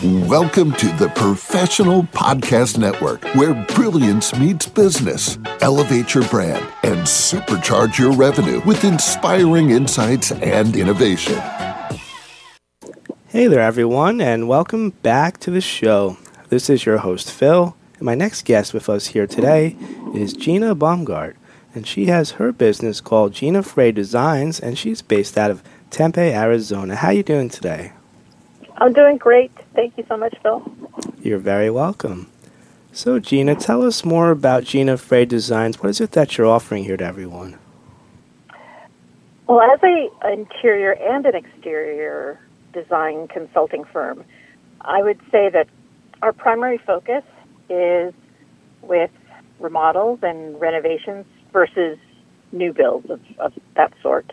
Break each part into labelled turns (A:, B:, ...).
A: Welcome to the Professional Podcast Network, where brilliance meets business. Elevate your brand and supercharge your revenue with inspiring insights and innovation.
B: Hey there, everyone, and welcome back to the show. This is your host, Phil, and my next guest with us here today is Gina Baumgardt, and she has her business called Gina Fray Designs, and she's based out of Tempe, Arizona. How you doing today?
C: I'm doing great. Thank you so much, Phil.
B: You're very welcome. So, Gina, tell us more about Gina Fray Designs. What is it that you're offering here to everyone?
C: Well, as a interior and an exterior design consulting firm, I would say that our primary focus is with remodels and renovations versus new builds of, of that sort.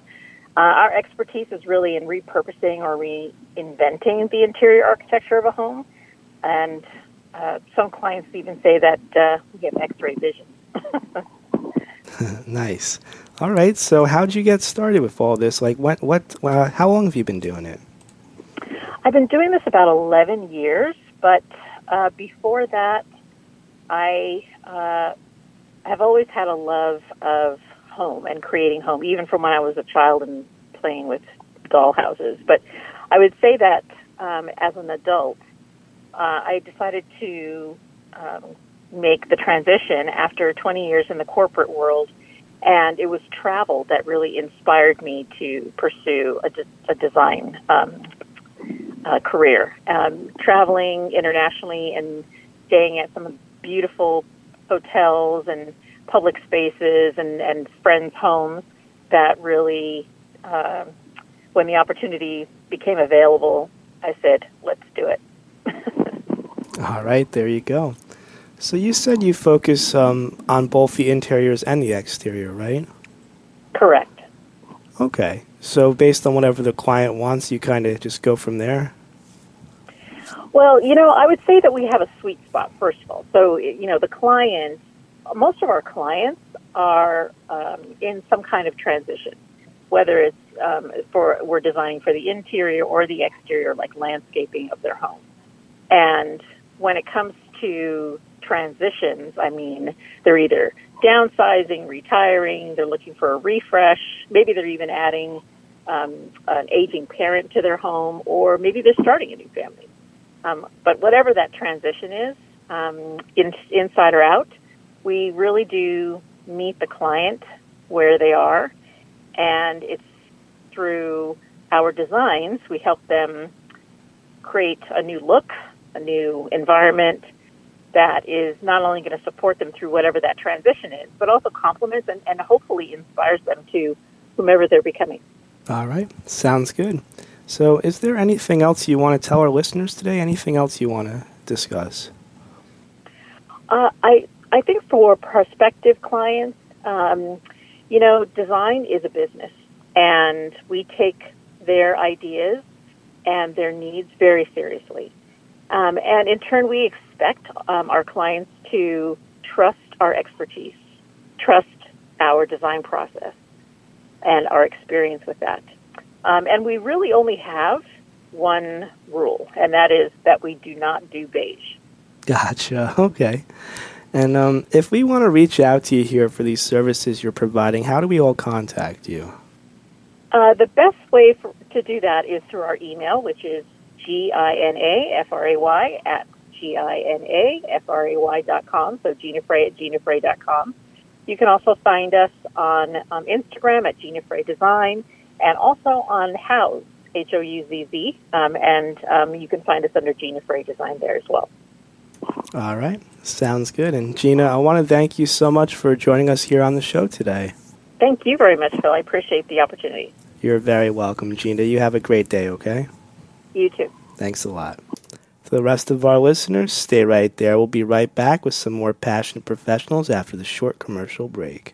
C: Uh, our expertise is really in repurposing or reinventing the interior architecture of a home, and uh, some clients even say that uh, we have X-ray vision.
B: nice. All right. So, how did you get started with all this? Like, what, what, uh, how long have you been doing it?
C: I've been doing this about 11 years, but uh, before that, I uh, have always had a love of home and creating home, even from when I was a child and playing with doll houses. But I would say that um, as an adult, uh, I decided to um, make the transition after 20 years in the corporate world. And it was travel that really inspired me to pursue a, de- a design um, uh, career. Um, traveling internationally and staying at some beautiful hotels and public spaces and, and friends' homes that really, uh, when the opportunity became available, I said, let's do it.
B: All right, there you go. So you said you focus um, on both the interiors and the exterior, right?
C: Correct.
B: Okay. So based on whatever the client wants, you kind of just go from there?
C: Well, you know, I would say that we have a sweet spot, first of all. So, you know, the clients, most of our clients are um, in some kind of transition, whether it's um, for, we're designing for the interior or the exterior, like landscaping of their home. And when it comes to transitions, I mean, they're either downsizing, retiring, they're looking for a refresh, maybe they're even adding um, an aging parent to their home, or maybe they're starting a new family. Um, but whatever that transition is, um, in, inside or out, we really do meet the client where they are, and it's through our designs we help them create a new look, a new environment that is not only going to support them through whatever that transition is, but also complements and, and hopefully inspires them to whomever they're becoming.
B: All right, sounds good. So, is there anything else you want to tell our listeners today? Anything else you want to discuss?
C: Uh, I I think for prospective clients, um, you know, design is a business, and we take their ideas and their needs very seriously. Um, and in turn, we expect um, our clients to trust our expertise, trust our design process, and our experience with that. Um, and we really only have one rule, and that is that we do not do beige.
B: Gotcha. Okay. And um, if we want to reach out to you here for these services you're providing, how do we all contact you?
C: Uh, the best way for, to do that is through our email, which is G-I-N-A-F-R-A-Y at G-I-N-A-F-R-A-Y dot com. So Gina Fray at GinaFray dot com. You can also find us on um, Instagram at Gina Fray Design and also on Houzz, H O U Z Z, um, and um, you can find us under Gina Fray Design there as well.
B: All right, sounds good. And Gina, I want to thank you so much for joining us here on the show today.
C: Thank you very much, Phil. I appreciate the opportunity.
B: You're very welcome, Gina. You have a great day, okay?
C: You too.
B: Thanks a lot. For the rest of our listeners, stay right there. We'll be right back with some more passionate professionals after the short commercial break.